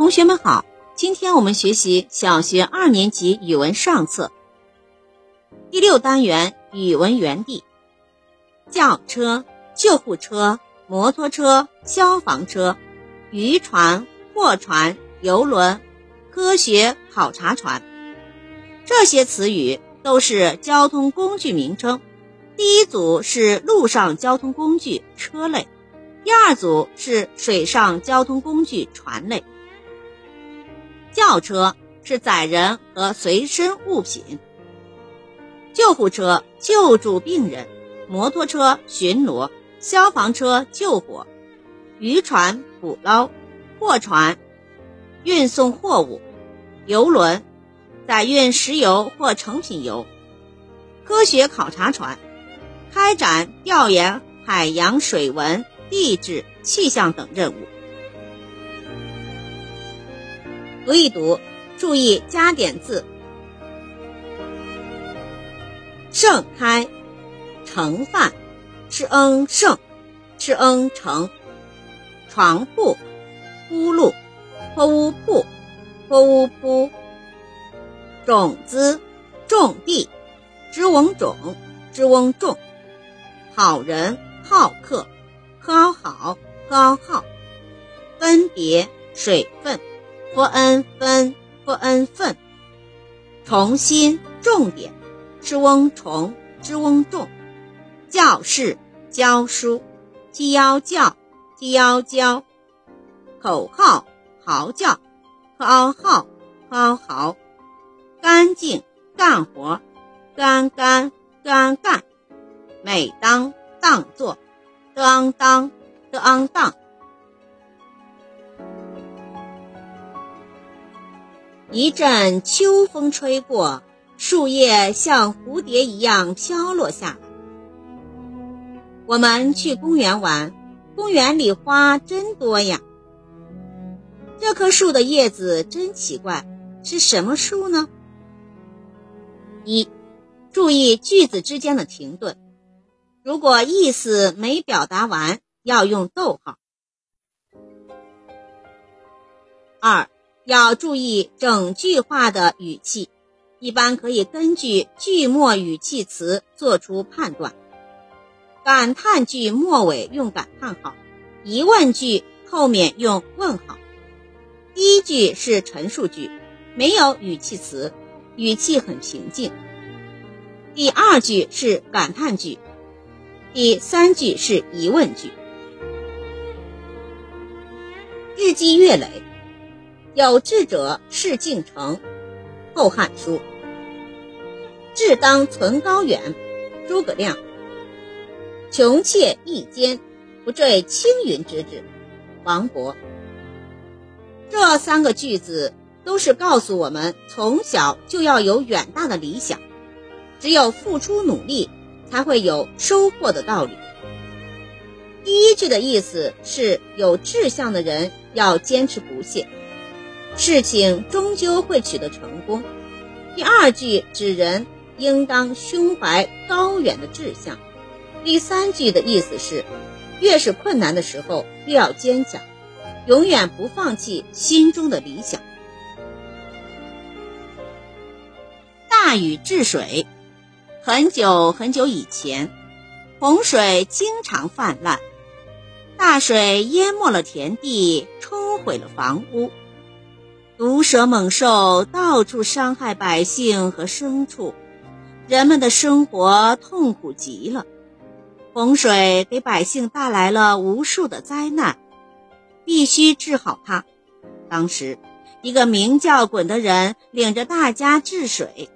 同学们好，今天我们学习小学二年级语文上册第六单元语文园地。轿车、救护车、摩托车、消防车、渔船、货船、游轮、科学考察船，这些词语都是交通工具名称。第一组是陆上交通工具车类，第二组是水上交通工具船类。轿车是载人和随身物品，救护车救助病人，摩托车巡逻，消防车救火，渔船捕捞，货船运送货物，游轮载运石油或成品油，科学考察船开展调研海洋水文、地质、气象等任务。读一读，注意加点字。盛开，盛饭，cheng 盛，cheng 盛。床铺，呼噜，p u 铺，p u 铺。种子，种地，z heng 种，z heng 种。好人，好客，hao 好，hao 好。分别，水分。F n 分 f n 分，重新重点，知翁重知翁重，教室教书，j 幺教 j 幺教，口号嚎叫，h 号嚎嚎，干净干活，干干干干，每当当做，当当当当。一阵秋风吹过，树叶像蝴蝶一样飘落下来。我们去公园玩，公园里花真多呀。这棵树的叶子真奇怪，是什么树呢？一，注意句子之间的停顿，如果意思没表达完，要用逗号。二。要注意整句话的语气，一般可以根据句末语气词做出判断。感叹句末尾用感叹号，疑问句后面用问号。第一句是陈述句，没有语气词，语气很平静。第二句是感叹句，第三句是疑问句。日积月累。有志者事竟成，《后汉书》。志当存高远，诸葛亮。穷且益坚，不坠青云之志，王勃。这三个句子都是告诉我们，从小就要有远大的理想，只有付出努力，才会有收获的道理。第一句的意思是有志向的人要坚持不懈。事情终究会取得成功。第二句指人应当胸怀高远的志向。第三句的意思是，越是困难的时候越要坚强，永远不放弃心中的理想。大禹治水，很久很久以前，洪水经常泛滥，大水淹没了田地，冲毁了房屋。毒蛇猛兽到处伤害百姓和牲畜，人们的生活痛苦极了。洪水给百姓带来了无数的灾难，必须治好它。当时，一个名叫鲧的人领着大家治水，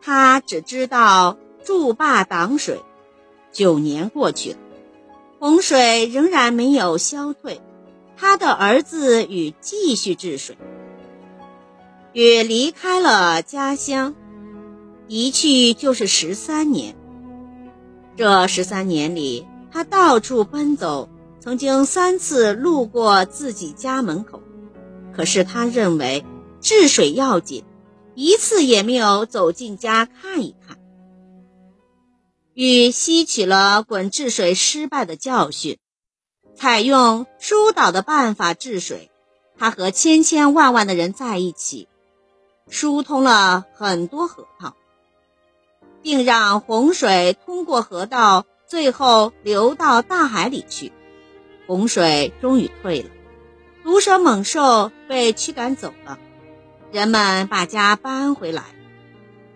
他只知道筑坝挡水。九年过去了，洪水仍然没有消退，他的儿子禹继续治水。禹离开了家乡，一去就是十三年。这十三年里，他到处奔走，曾经三次路过自己家门口，可是他认为治水要紧，一次也没有走进家看一看。禹吸取了鲧治水失败的教训，采用疏导的办法治水。他和千千万万的人在一起，疏通了很多河道，并让洪水通过河道，最后流到大海里去。洪水终于退了，毒蛇猛兽被驱赶走了，人们把家搬回来，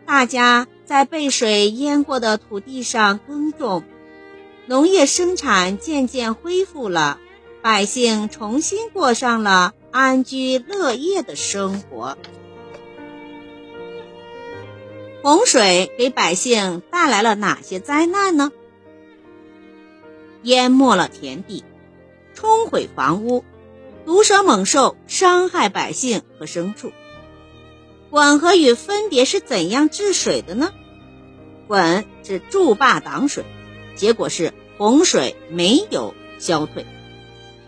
大家在被水淹过的土地上耕种，农业生产渐渐恢复了，百姓重新过上了安居乐业的生活。洪水给百姓带来了哪些灾难呢？淹没了田地。冲毁房屋，毒蛇猛兽伤害百姓和牲畜。鲧和禹分别是怎样治水的呢？鲧是筑坝挡水，结果是洪水没有消退；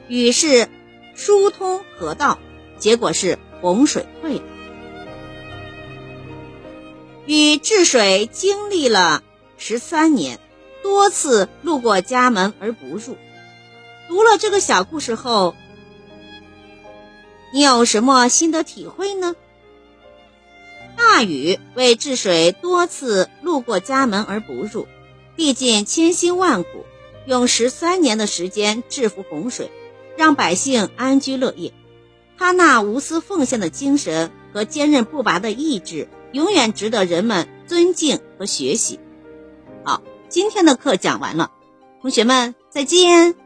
禹是疏通河道，结果是洪水退了。禹治水经历了十三年，多次路过家门而不入。读了这个小故事后，你有什么心得体会呢？大禹为治水多次路过家门而不入，历尽千辛万苦，用十三年的时间制服洪水，让百姓安居乐业。他那无私奉献的精神和坚韧不拔的意志，永远值得人们尊敬和学习。好，今天的课讲完了，同学们再见。